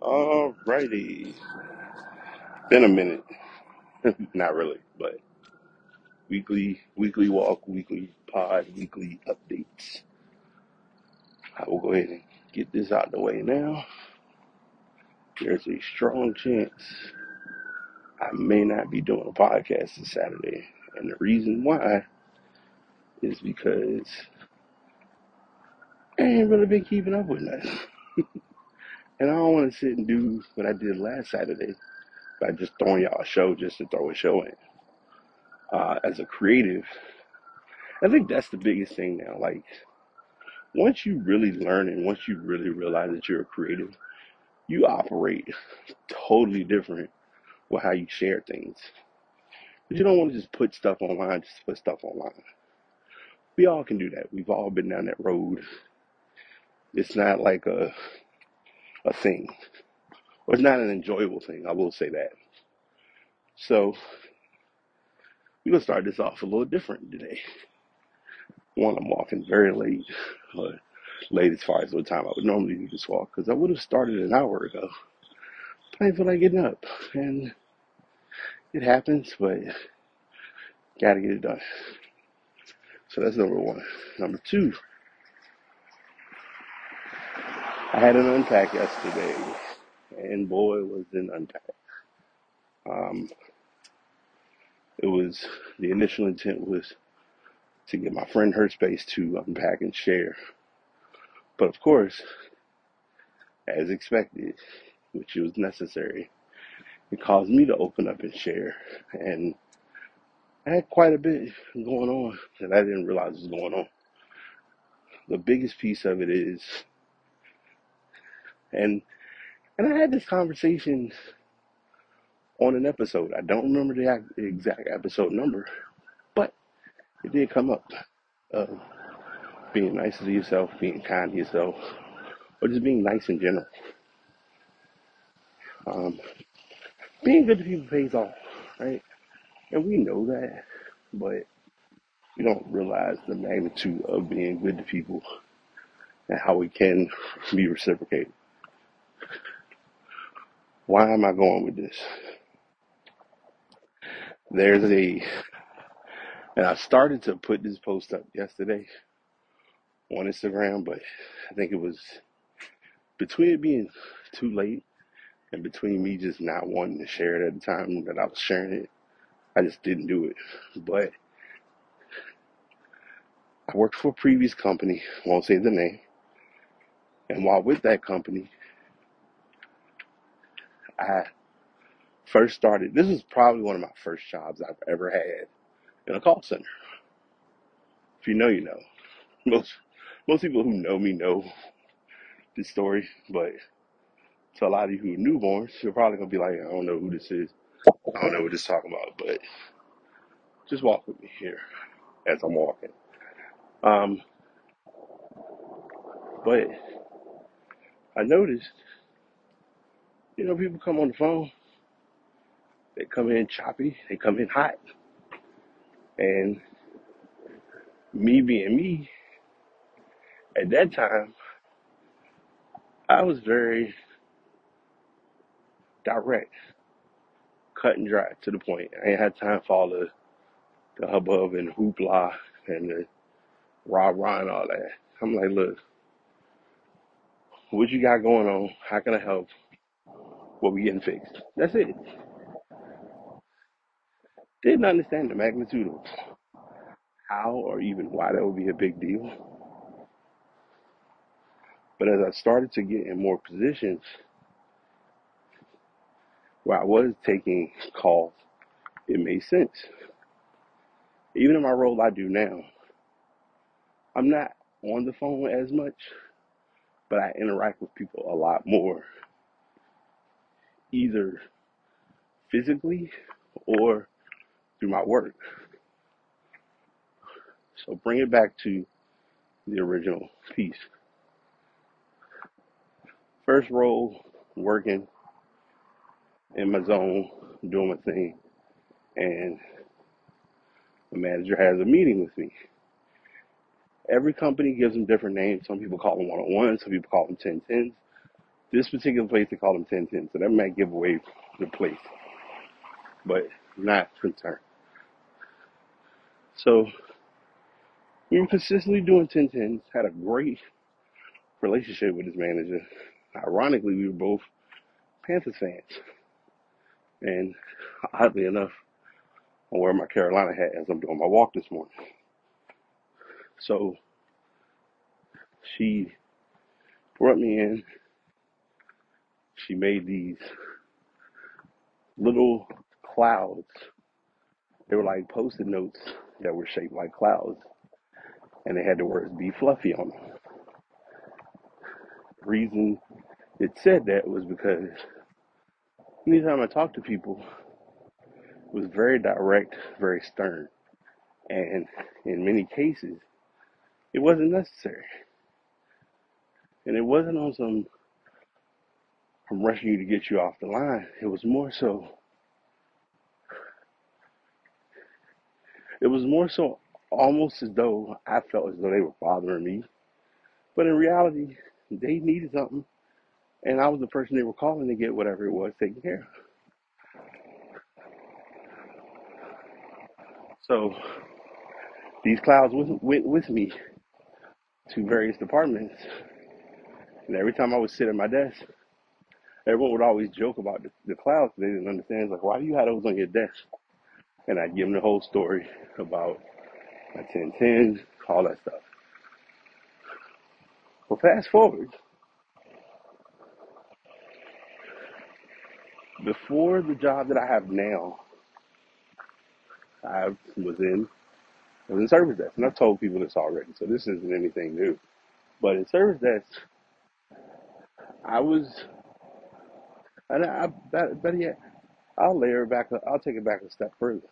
Alrighty. Been a minute. Not really, but weekly weekly walk, weekly pod, weekly updates. I will go ahead and get this out of the way now. There's a strong chance I may not be doing a podcast this Saturday. And the reason why is because I ain't really been keeping up with nothing. And I don't want to sit and do what I did last Saturday by just throwing y'all a show just to throw a show in. Uh, as a creative, I think that's the biggest thing now. Like, once you really learn and once you really realize that you're a creative, you operate totally different with how you share things. But you don't want to just put stuff online just put stuff online. We all can do that. We've all been down that road. It's not like a, a thing. Or it's not an enjoyable thing, I will say that. So we're gonna start this off a little different today. One, I'm walking very late, late as far as what time I would normally do this walk, because I would have started an hour ago. But I didn't feel like getting up, and it happens, but gotta get it done. So that's number one. Number two, I had an unpack yesterday, and boy, was it an unpack. Um, it was the initial intent was to get my friend her space to unpack and share, but of course, as expected, which was necessary, it caused me to open up and share, and I had quite a bit going on that I didn't realize was going on. The biggest piece of it is, and and I had this conversation on an episode. I don't remember the exact episode number, but it did come up. Uh, being nice to yourself, being kind to yourself, or just being nice in general. Um, being good to people pays off, right? And we know that, but we don't realize the magnitude of being good to people and how it can be reciprocated. Why am I going with this? There's a, and I started to put this post up yesterday on Instagram, but I think it was between it being too late and between me just not wanting to share it at the time that I was sharing it, I just didn't do it. But I worked for a previous company, won't say the name, and while with that company, I first started, this was probably one of my first jobs I've ever had in a call center. If you know, you know. Most, most people who know me know this story, but to a lot of you who are newborns, you're probably gonna be like, I don't know who this is. I don't know what this is talking about, but just walk with me here as I'm walking. Um, but I noticed, you know, people come on the phone, they come in choppy, they come in hot, and me being me, at that time, I was very direct, cut and dry to the point. I ain't had time for all the, the hubbub and hoopla and the rah rah and all that. I'm like, look, what you got going on? How can I help? What we getting fixed? That's it. Didn't understand the magnitude of how or even why that would be a big deal. But as I started to get in more positions where I was taking calls, it made sense. Even in my role I do now, I'm not on the phone as much, but I interact with people a lot more, either physically or through my work. So bring it back to the original piece. First role, working in my zone, doing my thing, and the manager has a meeting with me. Every company gives them different names. Some people call them one on one, some people call them ten tens. This particular place they call them 1010, so that might give away the place, but not concerned. So we were consistently doing 1010s, had a great relationship with his manager. Ironically, we were both Panthers fans, and oddly enough, I'm wearing my Carolina hat as I'm doing my walk this morning. So she brought me in. She made these little clouds. They were like post-it notes that were shaped like clouds, and they had the words "Be Fluffy" on them. The reason it said that was because anytime I talked to people, it was very direct, very stern, and in many cases, it wasn't necessary. And it wasn't on some I'm rushing you to get you off the line. It was more so. It was more so almost as though I felt as though they were bothering me, but in reality, they needed something, and I was the person they were calling to get whatever it was taken care of. So these clouds went, went with me to various departments, and every time I would sit at my desk, everyone would always joke about the, the clouds. They didn't understand. It's like, why do you have those on your desk? And I'd give them the whole story about my 1010, all that stuff. Well, fast forward, before the job that I have now, I was in, I was in service desk. And I've told people this already, so this isn't anything new. But in service desk, I was, and I, better, better yet, I'll layer it back, I'll take it back a step further.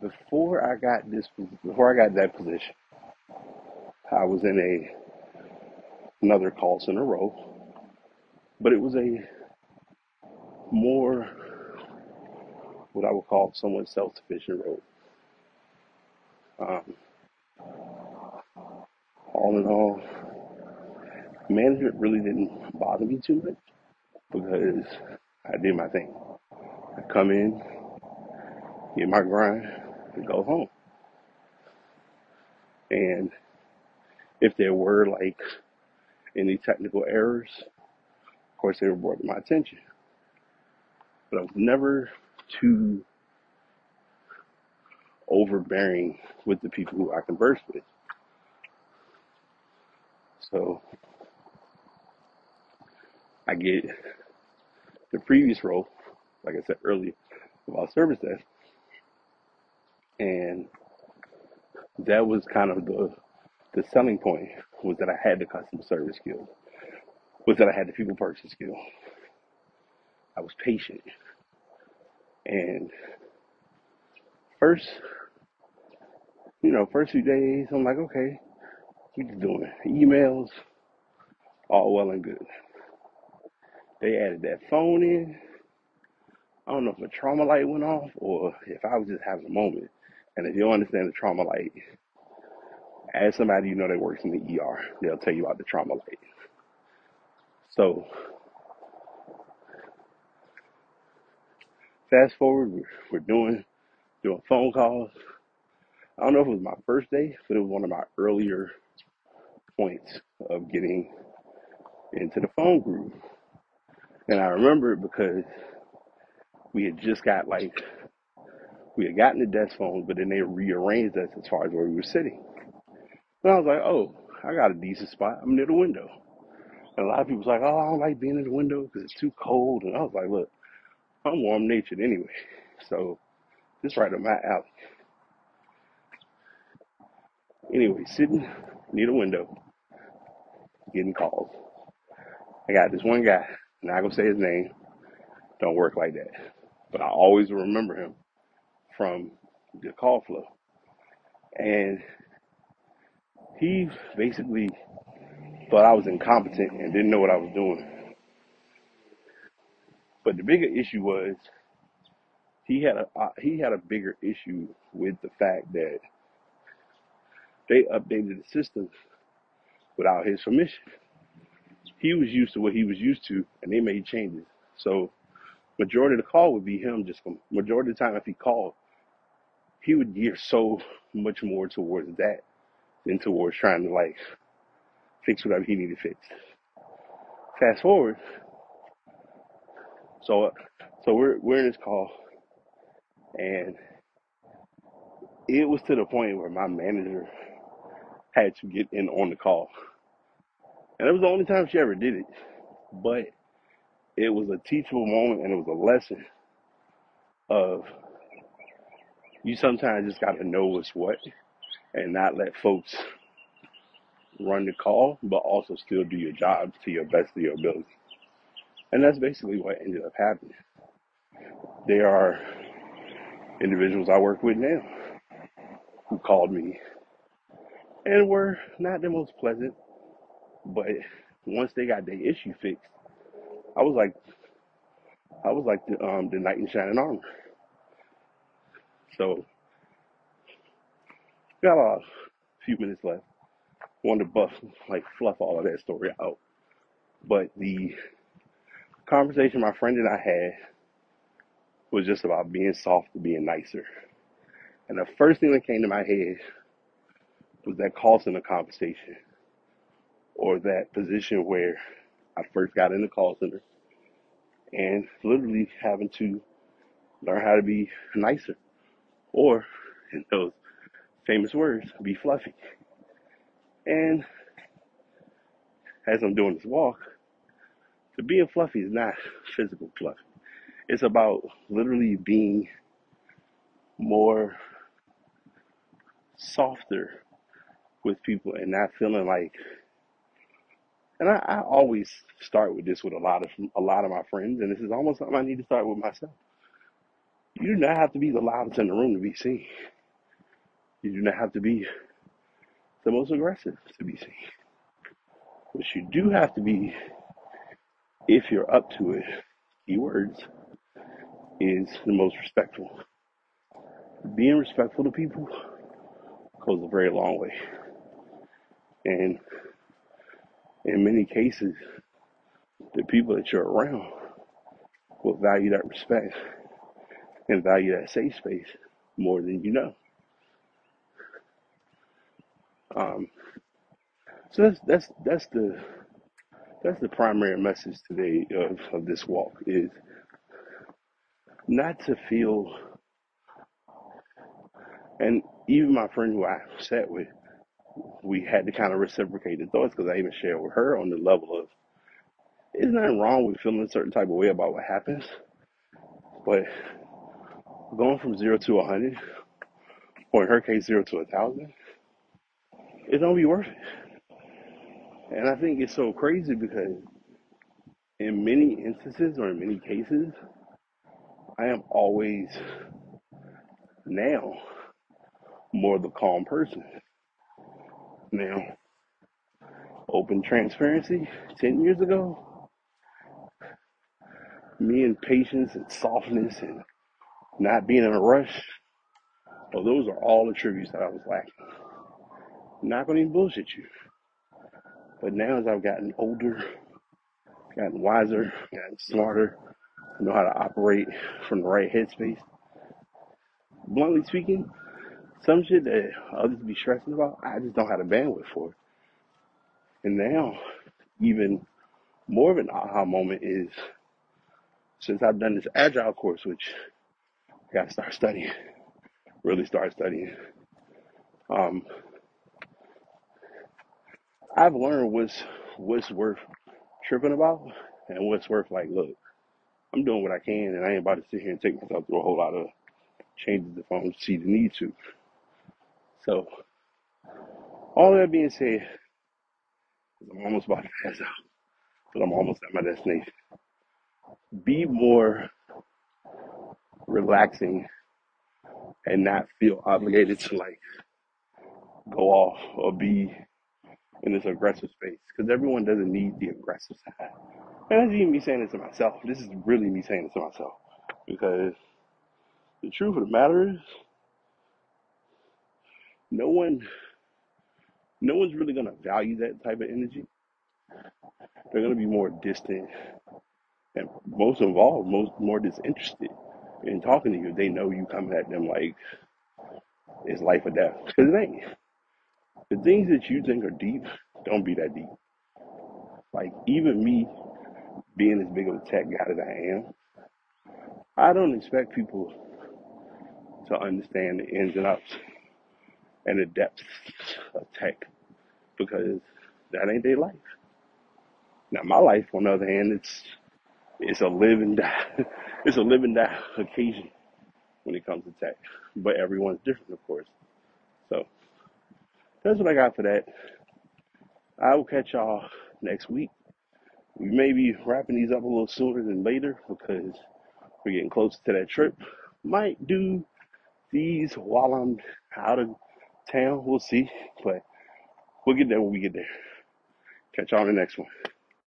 Before I got this, before I got that position, I was in a another call center role, but it was a more what I would call somewhat self-sufficient role. Um, all in all, management really didn't bother me too much because I did my thing. I come in, get my grind, and go home. And if there were like any technical errors, of course they were brought to my attention. But I was never too overbearing with the people who I conversed with. So I get the previous role, like I said earlier, about service desk, and that was kind of the the selling point was that I had the customer service skill, was that I had the people person skill. I was patient, and first, you know, first few days, I'm like, okay, we just doing emails, all well and good. They added that phone in. I don't know if a trauma light went off or if I was just having a moment. And if you don't understand the trauma light, ask somebody you know that works in the ER. They'll tell you about the trauma light. So fast forward, we're, we're doing doing phone calls. I don't know if it was my first day, but it was one of my earlier points of getting into the phone group. And I remember it because we had just got like we had gotten the desk phones, but then they rearranged us as far as where we were sitting. And I was like, oh, I got a decent spot. I'm near the window. And a lot of people was like, oh, I don't like being in the window because it's too cold. And I was like, look, I'm warm natured anyway. So this right up my alley. Anyway, sitting near the window, getting calls. I got this one guy, not gonna say his name, don't work like that. But I always remember him from the call flow. And he basically thought I was incompetent and didn't know what I was doing. But the bigger issue was he had a uh, he had a bigger issue with the fact that they updated the system without his permission. He was used to what he was used to, and they made changes. So majority of the call would be him. Just majority of the time, if he called, he would gear so much more towards that than towards trying to like fix whatever he needed fixed. Fast forward, so uh, so we're we're in this call, and it was to the point where my manager had to get in on the call, and it was the only time she ever did it. But it was a teachable moment, and it was a lesson of you sometimes just got to know what's what, and not let folks run the call, but also still do your job to your best of your ability. And that's basically what ended up happening. There are individuals I work with now who called me and were not the most pleasant, but once they got their issue fixed, I was like, I was like the um the knight in shining armor. So got a few minutes left. Wanted to buff like fluff all of that story out, but the conversation my friend and I had was just about being soft and being nicer. And the first thing that came to my head was that center conversation or that position where I first got in the call center and literally having to learn how to be nicer or in those famous words, be fluffy. And as I'm doing this walk, the being fluffy is not physical fluffy. It's about literally being more softer with people and not feeling like and I, I always start with this with a lot of a lot of my friends and this is almost something I need to start with myself. You do not have to be the loudest in the room to be seen. You do not have to be the most aggressive to be seen. What you do have to be, if you're up to it, keywords, is the most respectful. Being respectful to people goes a very long way. And in many cases, the people that you're around will value that respect and value that safe space more than you know. Um, so that's that's that's the that's the primary message today of, of this walk is not to feel and even my friend who I sat with, we had to kind of reciprocate the thoughts because I even shared with her on the level of there's nothing wrong with feeling a certain type of way about what happens, but going from zero to a hundred, or in her case zero to a thousand, it don't be worth it. And I think it's so crazy because in many instances or in many cases, I am always now more the calm person. Now, open transparency, 10 years ago, me and patience and softness and not being in a rush, well, those are all attributes that I was lacking. I'm not gonna even bullshit you. But now as I've gotten older, gotten wiser, gotten smarter, know how to operate from the right headspace. Bluntly speaking, some shit that others be stressing about, I just don't have the bandwidth for. And now, even more of an aha moment is since I've done this agile course, which I gotta start studying, really start studying. Um, I've learned what's what's worth tripping about and what's worth like, look, I'm doing what I can, and I ain't about to sit here and take myself through a whole lot of changes if I don't see the need to. So, all that being said, I'm almost about to pass out, but I'm almost at my destination. Be more relaxing and not feel obligated to like go off or be in this aggressive space because everyone doesn't need the aggressive side. And that's even me saying this to myself. This is really me saying this to myself because the truth of the matter is, no one no one's really gonna value that type of energy. They're gonna be more distant and most involved, most more disinterested in talking to you. They know you coming at them like it's life or death. Because it ain't. The things that you think are deep don't be that deep. Like even me being as big of a tech guy that I am, I don't expect people to understand the ins and outs and the depths of tech because that ain't their life. Now my life, on the other hand, it's it's a live and die. It's a live and die occasion when it comes to tech. But everyone's different, of course. So that's what I got for that. I will catch y'all next week. We may be wrapping these up a little sooner than later because we're getting close to that trip. Might do these while I'm out of town. We'll see. But we'll get there when we get there. Catch y'all on the next one.